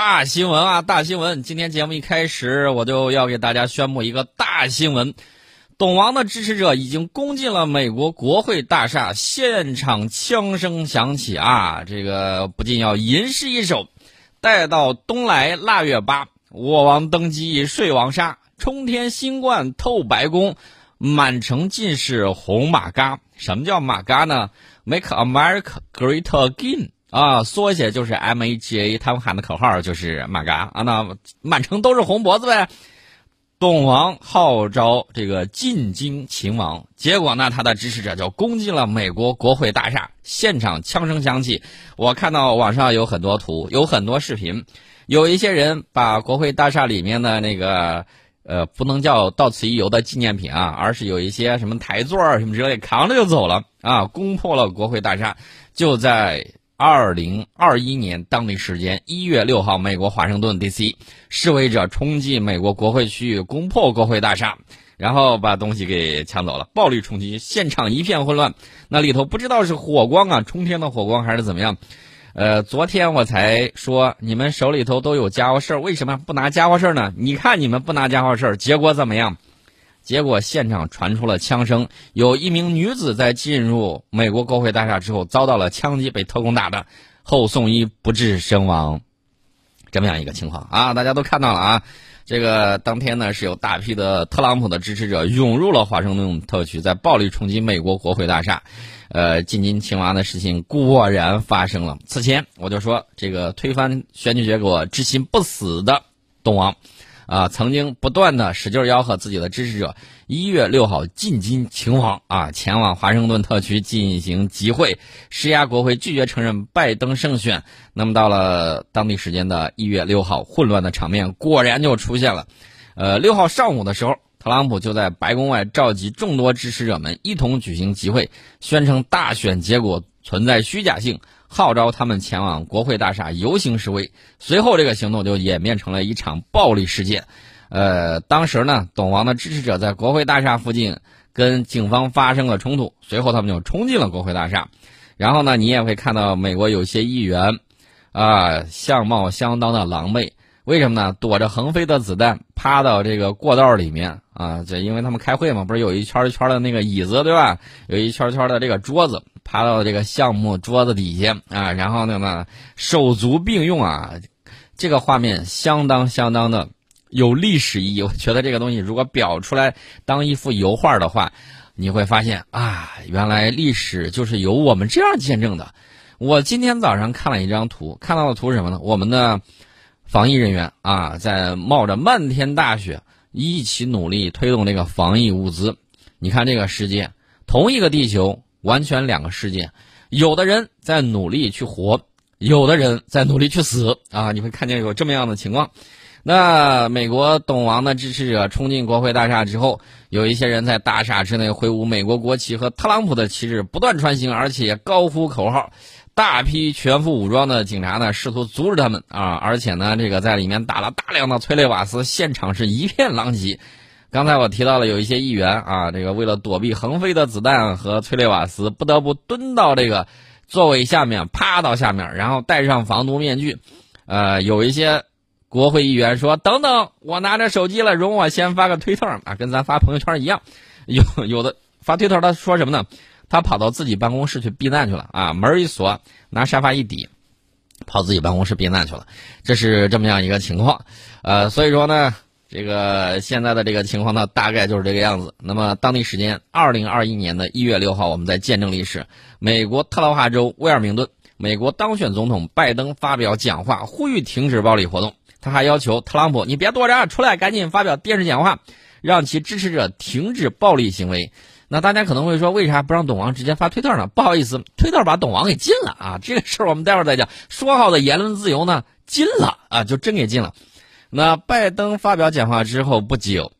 大新闻啊，大新闻！今天节目一开始，我就要给大家宣布一个大新闻：董王的支持者已经攻进了美国国会大厦，现场枪声响起啊！这个不禁要吟诗一首：“待到冬来腊月八，我王登基睡王沙，冲天新冠透白宫，满城尽是红马嘎。”什么叫马嘎呢？Make America Great Again。啊，缩写就是 M A G A，他们喊的口号就是马嘎啊，那满城都是红脖子呗。董王号召这个进京勤王，结果呢，他的支持者就攻进了美国国会大厦，现场枪声响起。我看到网上有很多图，有很多视频，有一些人把国会大厦里面的那个呃，不能叫到此一游的纪念品啊，而是有一些什么台座什么之类扛着就走了啊，攻破了国会大厦，就在。二零二一年当地时间一月六号，美国华盛顿 D.C. 示威者冲进美国国会区域，攻破国会大厦，然后把东西给抢走了，暴力冲击，现场一片混乱。那里头不知道是火光啊，冲天的火光还是怎么样？呃，昨天我才说你们手里头都有家伙事儿，为什么不拿家伙事儿呢？你看你们不拿家伙事儿，结果怎么样？结果现场传出了枪声，有一名女子在进入美国国会大厦之后遭到了枪击，被特工打的，后送医不治身亡，这么样一个情况啊！大家都看到了啊！这个当天呢是有大批的特朗普的支持者涌入了华盛顿特区，在暴力冲击美国国会大厦，呃，进京青蛙的事情果然发生了。此前我就说，这个推翻选举结果、置心不死的东王。啊，曾经不断的使劲吆喝自己的支持者，一月六号进京请往啊，前往华盛顿特区进行集会，施压国会拒绝承认拜登胜选。那么到了当地时间的一月六号，混乱的场面果然就出现了。呃，六号上午的时候，特朗普就在白宫外召集众多支持者们一同举行集会，宣称大选结果存在虚假性。号召他们前往国会大厦游行示威，随后这个行动就演变成了一场暴力事件。呃，当时呢，董王的支持者在国会大厦附近跟警方发生了冲突，随后他们就冲进了国会大厦。然后呢，你也会看到美国有些议员，啊，相貌相当的狼狈。为什么呢？躲着横飞的子弹，趴到这个过道里面啊，这因为他们开会嘛，不是有一圈一圈的那个椅子对吧？有一圈圈的这个桌子。趴到这个项目桌子底下啊，然后那么手足并用啊，这个画面相当相当的有历史意义。我觉得这个东西如果裱出来当一幅油画的话，你会发现啊，原来历史就是由我们这样见证的。我今天早上看了一张图，看到的图是什么呢？我们的防疫人员啊，在冒着漫天大雪一起努力推动这个防疫物资。你看这个世界，同一个地球。完全两个世界，有的人在努力去活，有的人在努力去死啊！你会看见有这么样的情况。那美国董王的支持者冲进国会大厦之后，有一些人在大厦之内挥舞美国国旗和特朗普的旗帜，不断穿行，而且高呼口号。大批全副武装的警察呢，试图阻止他们啊！而且呢，这个在里面打了大量的催泪瓦斯，现场是一片狼藉。刚才我提到了有一些议员啊，这个为了躲避横飞的子弹和催泪瓦斯，不得不蹲到这个座位下面，趴到下面，然后戴上防毒面具。呃，有一些国会议员说：“等等，我拿着手机了，容我先发个推特啊，跟咱发朋友圈一样。”有有的发推特，他说什么呢？他跑到自己办公室去避难去了啊，门一锁，拿沙发一抵，跑自己办公室避难去了。这是这么样一个情况。呃，所以说呢。这个现在的这个情况呢，大概就是这个样子。那么，当地时间二零二一年的一月六号，我们在见证历史。美国特拉华州威尔明顿，美国当选总统拜登发表讲话，呼吁停止暴力活动。他还要求特朗普：“你别躲着，出来赶紧发表电视讲话，让其支持者停止暴力行为。”那大家可能会说，为啥不让董王直接发推特呢？不好意思，推特把董王给禁了啊！这个事儿我们待会儿再讲。说好的言论自由呢？禁了啊，就真给禁了。那拜登发表讲话之后不久，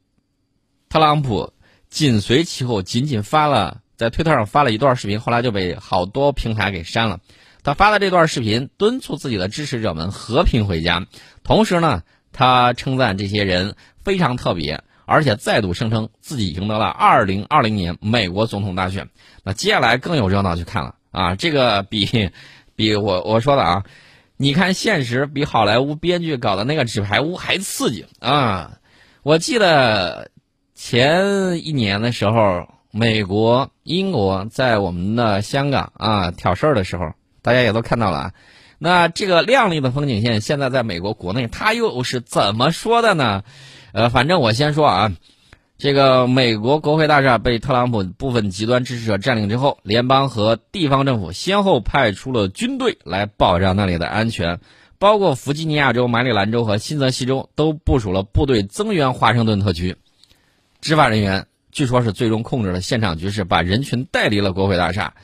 特朗普紧随其后，仅仅发了在推特上发了一段视频，后来就被好多平台给删了。他发的这段视频敦促自己的支持者们和平回家，同时呢，他称赞这些人非常特别，而且再度声称自己赢得了2020年美国总统大选。那接下来更有热闹去看了啊，这个比比我我说的啊。你看现实比好莱坞编剧搞的那个纸牌屋还刺激啊！我记得前一年的时候，美国、英国在我们的香港啊挑事儿的时候，大家也都看到了啊。那这个亮丽的风景线，现在在美国国内，它又是怎么说的呢？呃，反正我先说啊，这个美国国会大厦被特朗普部分极端支持者占领之后，联邦和地方政府先后派出了军队来保障那里的安全，包括弗吉尼亚州、马里兰州和新泽西州都部署了部队增援华盛顿特区。执法人员据说是最终控制了现场局势，把人群带离了国会大厦。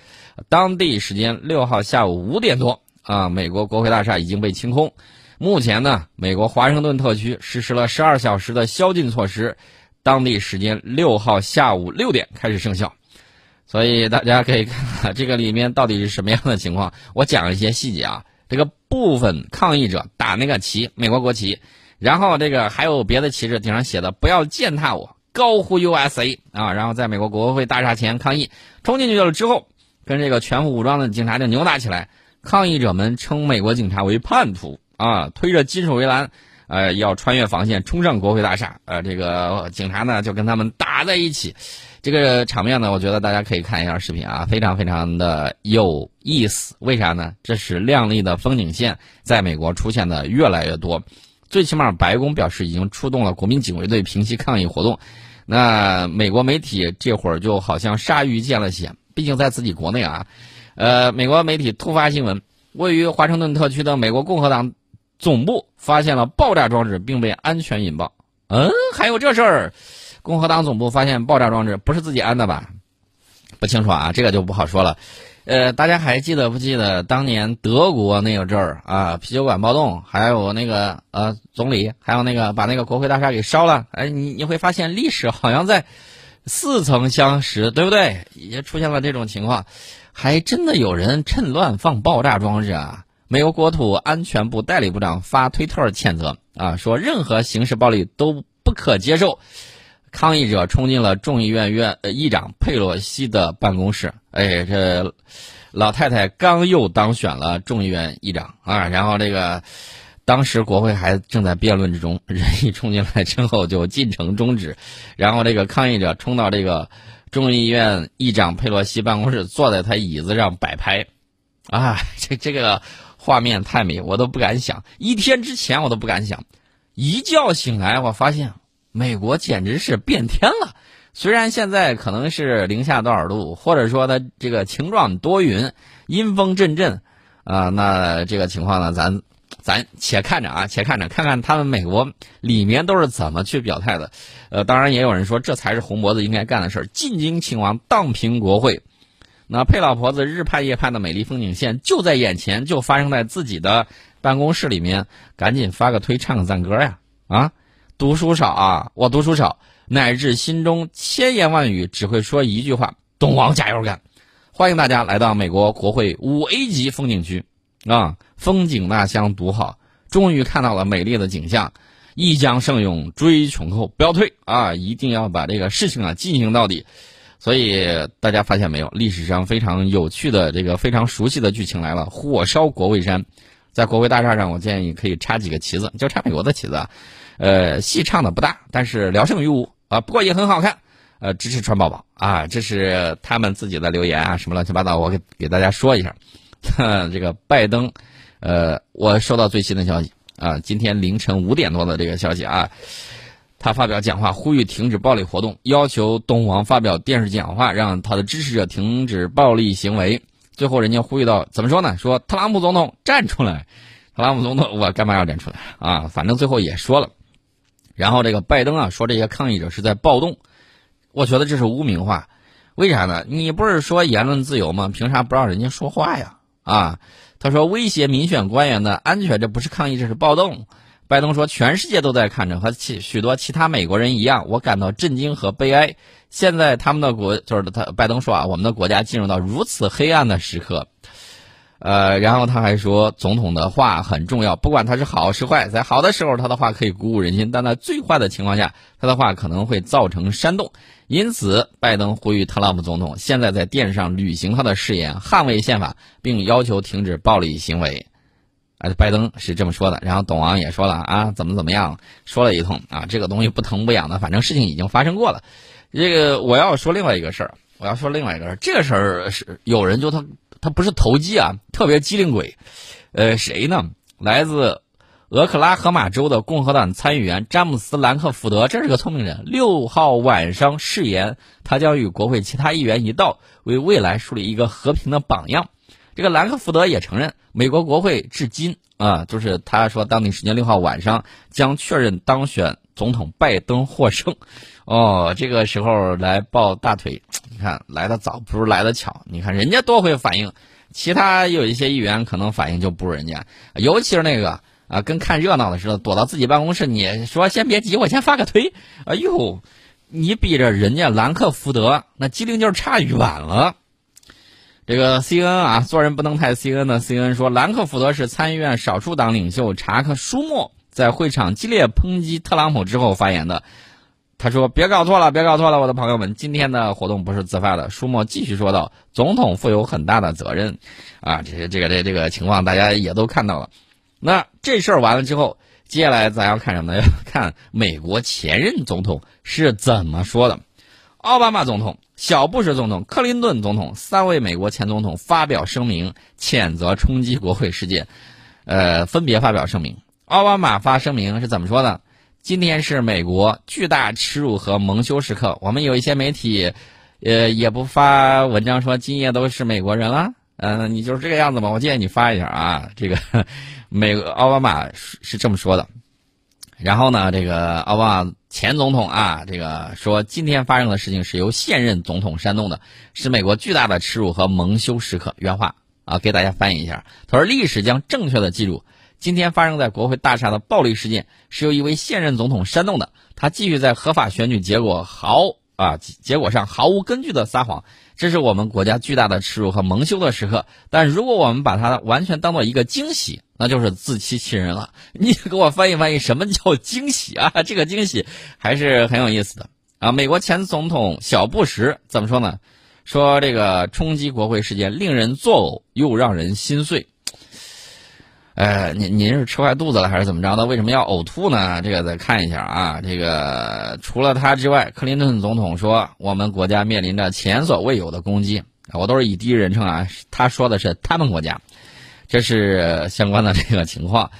当地时间六号下午五点多。啊，美国国会大厦已经被清空。目前呢，美国华盛顿特区实施了十二小时的宵禁措施，当地时间六号下午六点开始生效。所以大家可以看这个里面到底是什么样的情况。我讲一些细节啊。这个部分抗议者打那个旗，美国国旗，然后这个还有别的旗帜，顶上写的“不要践踏我”，高呼 USA 啊，然后在美国国会大厦前抗议，冲进去了之后，跟这个全副武装的警察就扭打起来。抗议者们称美国警察为叛徒啊，推着金属围栏，呃，要穿越防线冲上国会大厦。呃，这个警察呢就跟他们打在一起，这个场面呢，我觉得大家可以看一下视频啊，非常非常的有意思。为啥呢？这是亮丽的风景线，在美国出现的越来越多。最起码，白宫表示已经出动了国民警卫队平息抗议活动。那美国媒体这会儿就好像鲨鱼见了血，毕竟在自己国内啊。呃，美国媒体突发新闻：位于华盛顿特区的美国共和党总部发现了爆炸装置，并被安全引爆。嗯，还有这事儿？共和党总部发现爆炸装置，不是自己安的吧？不清楚啊，这个就不好说了。呃，大家还记得不记得当年德国那个阵儿啊？啤酒馆暴动，还有那个呃总理，还有那个把那个国会大厦给烧了。哎，你你会发现历史好像在似曾相识，对不对？也出现了这种情况。还真的有人趁乱放爆炸装置啊！美国国土安全部代理部长发推特谴责啊，说任何形式暴力都不可接受。抗议者冲进了众议院院议长佩洛西的办公室，哎，这老太太刚又当选了众议院议长啊，然后这个当时国会还正在辩论之中，人一冲进来之后就进程终止，然后这个抗议者冲到这个。众议院议长佩洛西办公室坐在他椅子上摆拍，啊，这这个画面太美，我都不敢想。一天之前我都不敢想，一觉醒来，我发现美国简直是变天了。虽然现在可能是零下多少度，或者说它这个晴状多云，阴风阵阵，啊，那这个情况呢，咱。咱且看着啊，且看着，看看他们美国里面都是怎么去表态的。呃，当然也有人说，这才是红脖子应该干的事儿，进京请王，荡平国会。那佩老婆子日盼夜盼的美丽风景线就在眼前，就发生在自己的办公室里面，赶紧发个推，唱个赞歌呀！啊，读书少啊，我读书少，乃至心中千言万语只会说一句话：东王加油干！欢迎大家来到美国国会五 A 级风景区。啊，风景那厢独好，终于看到了美丽的景象，一将胜勇追穷寇，不要退啊！一定要把这个事情啊进行到底。所以大家发现没有，历史上非常有趣的这个非常熟悉的剧情来了：火烧国会山，在国会大厦上，我建议可以插几个旗子，就插美国的旗子。呃，戏唱的不大，但是聊胜于无啊，不过也很好看。呃，支持川宝宝啊，这是他们自己的留言啊，什么乱七八糟，我给给大家说一下。这个拜登，呃，我收到最新的消息啊，今天凌晨五点多的这个消息啊，他发表讲话，呼吁停止暴力活动，要求东王发表电视讲话，让他的支持者停止暴力行为。最后，人家呼吁到怎么说呢？说特朗普总统站出来，特朗普总统，我干嘛要站出来啊？反正最后也说了。然后这个拜登啊，说这些抗议者是在暴动，我觉得这是污名化。为啥呢？你不是说言论自由吗？凭啥不让人家说话呀？啊，他说威胁民选官员的安全，这不是抗议，这是暴动。拜登说，全世界都在看着，和其许多其他美国人一样，我感到震惊和悲哀。现在他们的国，就是他，拜登说啊，我们的国家进入到如此黑暗的时刻。呃，然后他还说，总统的话很重要，不管他是好是坏，在好的时候他的话可以鼓舞人心，但在最坏的情况下，他的话可能会造成煽动。因此，拜登呼吁特朗普总统现在在电视上履行他的誓言，捍卫宪法，并要求停止暴力行为。啊，拜登是这么说的，然后董王也说了啊，怎么怎么样，说了一通啊，这个东西不疼不痒的，反正事情已经发生过了。这个我要说另外一个事儿，我要说另外一个事儿，这个事儿是有人就他他不是投机啊，特别机灵鬼，呃，谁呢？来自俄克拉荷马州的共和党参议员詹姆斯·兰克福德，这是个聪明人。六号晚上誓言，他将与国会其他议员一道，为未来树立一个和平的榜样。这个兰克福德也承认，美国国会至今啊，就是他说当地时间六号晚上将确认当选总统拜登获胜。哦，这个时候来抱大腿，你看来的早不如来的巧。你看人家多会反应，其他有一些议员可能反应就不如人家，尤其是那个啊，跟看热闹的似的，躲到自己办公室。你说先别急，我先发个推。哎呦，你比着人家兰克福德那机灵劲儿差远了。这个 C N 啊，做人不能太 C N 的 C N 说，兰克福德是参议院少数党领袖查克舒默在会场激烈抨击特朗普之后发言的。他说：“别搞错了，别搞错了，我的朋友们，今天的活动不是自发的。”舒默继续说道：“总统负有很大的责任，啊，这些这个这这个情况大家也都看到了。那这事儿完了之后，接下来咱要看什么呢？要 看美国前任总统是怎么说的。奥巴马总统。”小布什总统、克林顿总统三位美国前总统发表声明，谴责冲击国会事件，呃，分别发表声明。奥巴马发声明是怎么说的？今天是美国巨大耻辱和蒙羞时刻。我们有一些媒体，呃，也不发文章说今夜都是美国人了。嗯，你就是这个样子吧？我建议你发一下啊。这个，美奥巴马是这么说的。然后呢，这个奥巴马前总统啊，这个说今天发生的事情是由现任总统煽动的，是美国巨大的耻辱和蒙羞时刻。原话啊，给大家翻译一下。他说：“历史将正确的记住，今天发生在国会大厦的暴力事件是由一位现任总统煽动的。他继续在合法选举结果毫啊结果上毫无根据的撒谎。”这是我们国家巨大的耻辱和蒙羞的时刻，但如果我们把它完全当做一个惊喜，那就是自欺欺人了。你给我翻译翻译，什么叫惊喜啊？这个惊喜还是很有意思的啊！美国前总统小布什怎么说呢？说这个冲击国会事件令人作呕，又让人心碎。呃，您您是吃坏肚子了还是怎么着的？为什么要呕吐呢？这个再看一下啊。这个除了他之外，克林顿总统说我们国家面临着前所未有的攻击。我都是以第一人称啊，他说的是他们国家，这是相关的这个情况。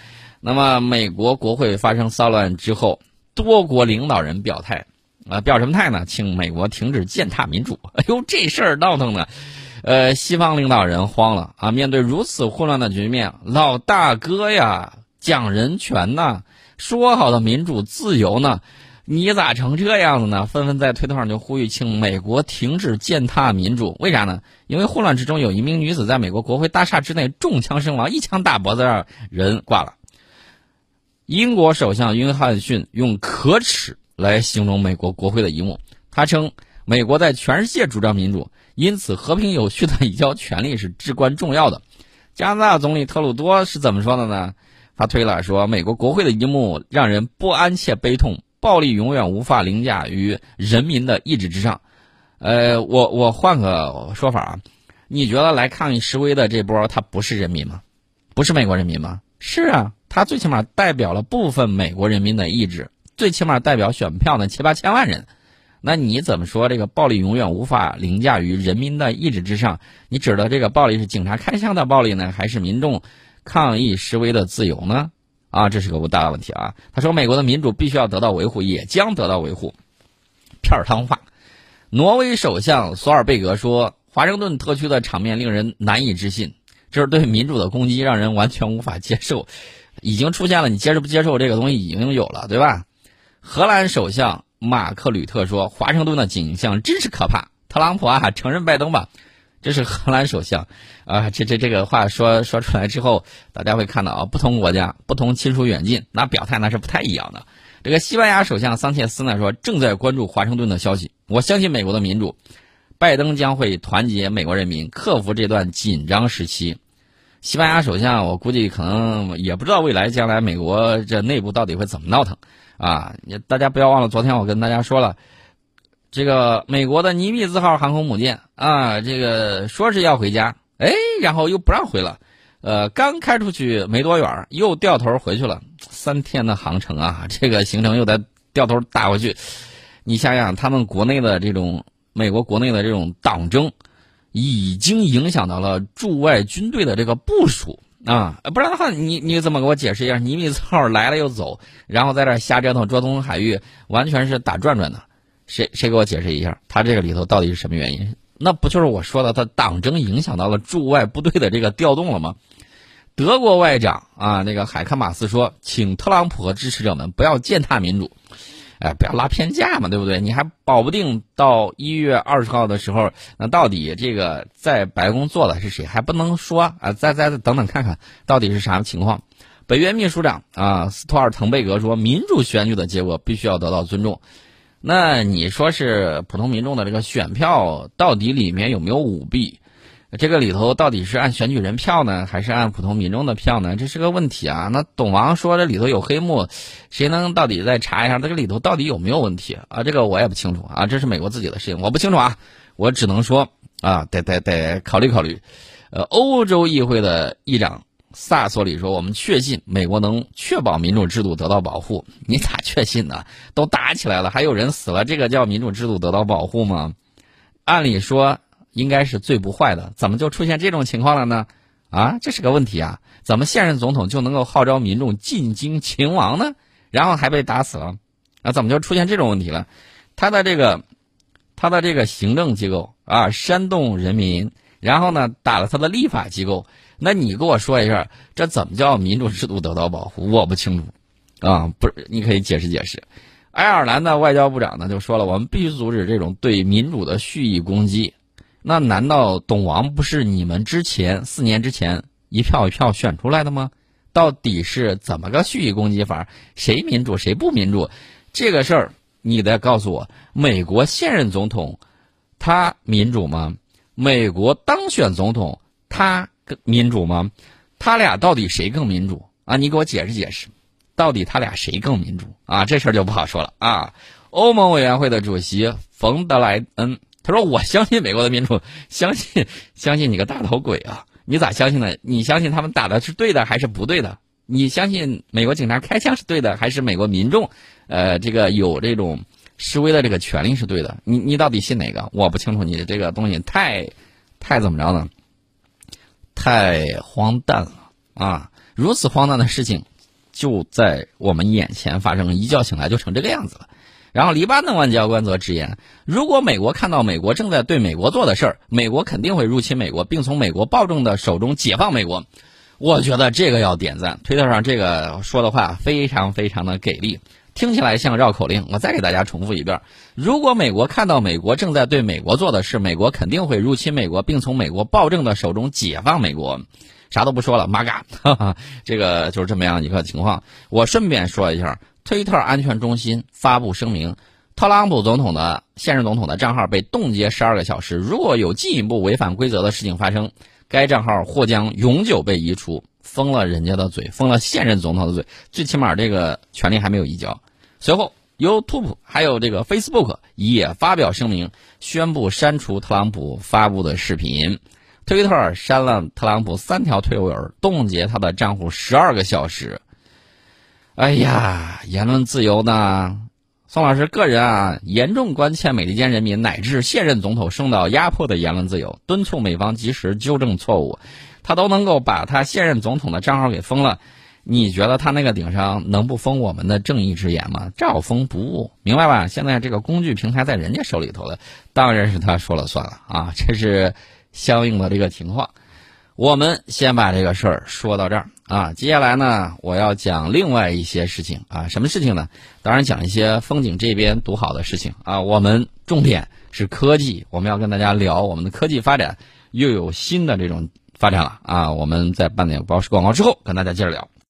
那么，美国国会发生骚乱之后，多国领导人表态啊，表什么态呢？请美国停止践踏民主。哎呦，这事儿闹腾的。呃，西方领导人慌了啊！面对如此混乱的局面，老大哥呀，讲人权呐，说好的民主自由呢？你咋成这样子呢？纷纷在推特上就呼吁，请美国停止践踏民主。为啥呢？因为混乱之中，有一名女子在美国国会大厦之内中枪身亡，一枪打脖子上，人挂了。英国首相约翰逊用可耻来形容美国国会的一幕，他称美国在全世界主张民主。因此，和平有序的移交权力是至关重要的。加拿大总理特鲁多是怎么说的呢？他推了说：“美国国会的一幕让人不安且悲痛，暴力永远无法凌驾于人民的意志之上。”呃，我我换个说法啊，你觉得来抗议示威的这波他不是人民吗？不是美国人民吗？是啊，他最起码代表了部分美国人民的意志，最起码代表选票的七八千万人。那你怎么说这个暴力永远无法凌驾于人民的意志之上？你指的这个暴力是警察开枪的暴力呢，还是民众抗议示威的自由呢？啊，这是个大问题啊！他说，美国的民主必须要得到维护，也将得到维护。片儿汤话。挪威首相索尔贝格说，华盛顿特区的场面令人难以置信，这是对民主的攻击，让人完全无法接受。已经出现了，你接受不接受这个东西已经有了，对吧？荷兰首相。马克吕特说：“华盛顿的景象真是可怕。”特朗普啊，承认拜登吧，这是荷兰首相啊。这这这个话说说出来之后，大家会看到啊，不同国家、不同亲疏远近，那表态那是不太一样的。这个西班牙首相桑切斯呢说：“正在关注华盛顿的消息，我相信美国的民主，拜登将会团结美国人民，克服这段紧张时期。”西班牙首相，我估计可能也不知道未来将来美国这内部到底会怎么闹腾。啊，你大家不要忘了，昨天我跟大家说了，这个美国的尼米兹号航空母舰啊，这个说是要回家，哎，然后又不让回了，呃，刚开出去没多远，又掉头回去了，三天的航程啊，这个行程又得掉头打回去。你想想，他们国内的这种美国国内的这种党争，已经影响到了驻外军队的这个部署啊！不然的话，你你怎么给我解释一下？尼米兹号来了又走，然后在这瞎折腾，折腾海域，完全是打转转的。谁谁给我解释一下？他这个里头到底是什么原因？那不就是我说的，他党争影响到了驻外部队的这个调动了吗？德国外长啊，那个海克马斯说，请特朗普和支持者们不要践踏民主，哎，不要拉偏架嘛，对不对？你还保不定到一月二十号的时候，那到底这个在白宫做的是谁，还不能说啊？再再等等看看到底是啥情况。北约秘书长啊，斯托尔滕贝格说，民主选举的结果必须要得到尊重。那你说是普通民众的这个选票到底里面有没有舞弊？这个里头到底是按选举人票呢，还是按普通民众的票呢？这是个问题啊。那董王说这里头有黑幕，谁能到底再查一下这个里头到底有没有问题啊？这个我也不清楚啊，这是美国自己的事情，我不清楚啊。我只能说啊，得得得考虑考虑。呃，欧洲议会的议长。萨索里说：“我们确信美国能确保民主制度得到保护。你咋确信呢？都打起来了，还有人死了，这个叫民主制度得到保护吗？按理说应该是最不坏的，怎么就出现这种情况了呢？啊，这是个问题啊！怎么现任总统就能够号召民众进京勤王呢？然后还被打死了？啊，怎么就出现这种问题了？他的这个，他的这个行政机构啊，煽动人民，然后呢，打了他的立法机构。”那你给我说一下，这怎么叫民主制度得到保护？我不清楚，啊，不是，你可以解释解释。爱尔兰的外交部长呢就说了，我们必须阻止这种对民主的蓄意攻击。那难道董王不是你们之前四年之前一票一票选出来的吗？到底是怎么个蓄意攻击法？谁民主谁不民主？这个事儿你得告诉我。美国现任总统他民主吗？美国当选总统他？民主吗？他俩到底谁更民主啊？你给我解释解释，到底他俩谁更民主啊？这事儿就不好说了啊。欧盟委员会的主席冯德莱恩他说：“我相信美国的民主，相信相信你个大头鬼啊！你咋相信的？你相信他们打的是对的还是不对的？你相信美国警察开枪是对的，还是美国民众呃这个有这种示威的这个权利是对的？你你到底信哪个？我不清楚，你这个东西太太怎么着呢？”太荒诞了啊！如此荒诞的事情就在我们眼前发生，一觉醒来就成这个样子了。然后黎巴嫩外交官则直言，如果美国看到美国正在对美国做的事儿，美国肯定会入侵美国，并从美国暴政的手中解放美国。我觉得这个要点赞，推特上这个说的话非常非常的给力。听起来像绕口令，我再给大家重复一遍：如果美国看到美国正在对美国做的事，美国肯定会入侵美国，并从美国暴政的手中解放美国。啥都不说了，妈嘎！哈哈这个就是这么样一个情况。我顺便说一下，推特安全中心发布声明：特朗普总统的现任总统的账号被冻结十二个小时，如果有进一步违反规则的事情发生，该账号或将永久被移除。封了人家的嘴，封了现任总统的嘴，最起码这个权利还没有移交。随后，YouTube 还有这个 Facebook 也发表声明，宣布删除特朗普发布的视频。推特删了特朗普三条推文，冻结他的账户十二个小时。哎呀，言论自由呢？宋老师个人啊，严重关切美利坚人民乃至现任总统受到压迫的言论自由，敦促美方及时纠正错误。他都能够把他现任总统的账号给封了。你觉得他那个顶上能不封我们的正义之言吗？照封不误，明白吧？现在这个工具平台在人家手里头了，当然是他说了算了啊！这是相应的这个情况。我们先把这个事儿说到这儿啊。接下来呢，我要讲另外一些事情啊。什么事情呢？当然讲一些风景这边独好的事情啊。我们重点是科技，我们要跟大家聊我们的科技发展，又有新的这种发展了啊。我们在半点报时广告之后，跟大家接着聊。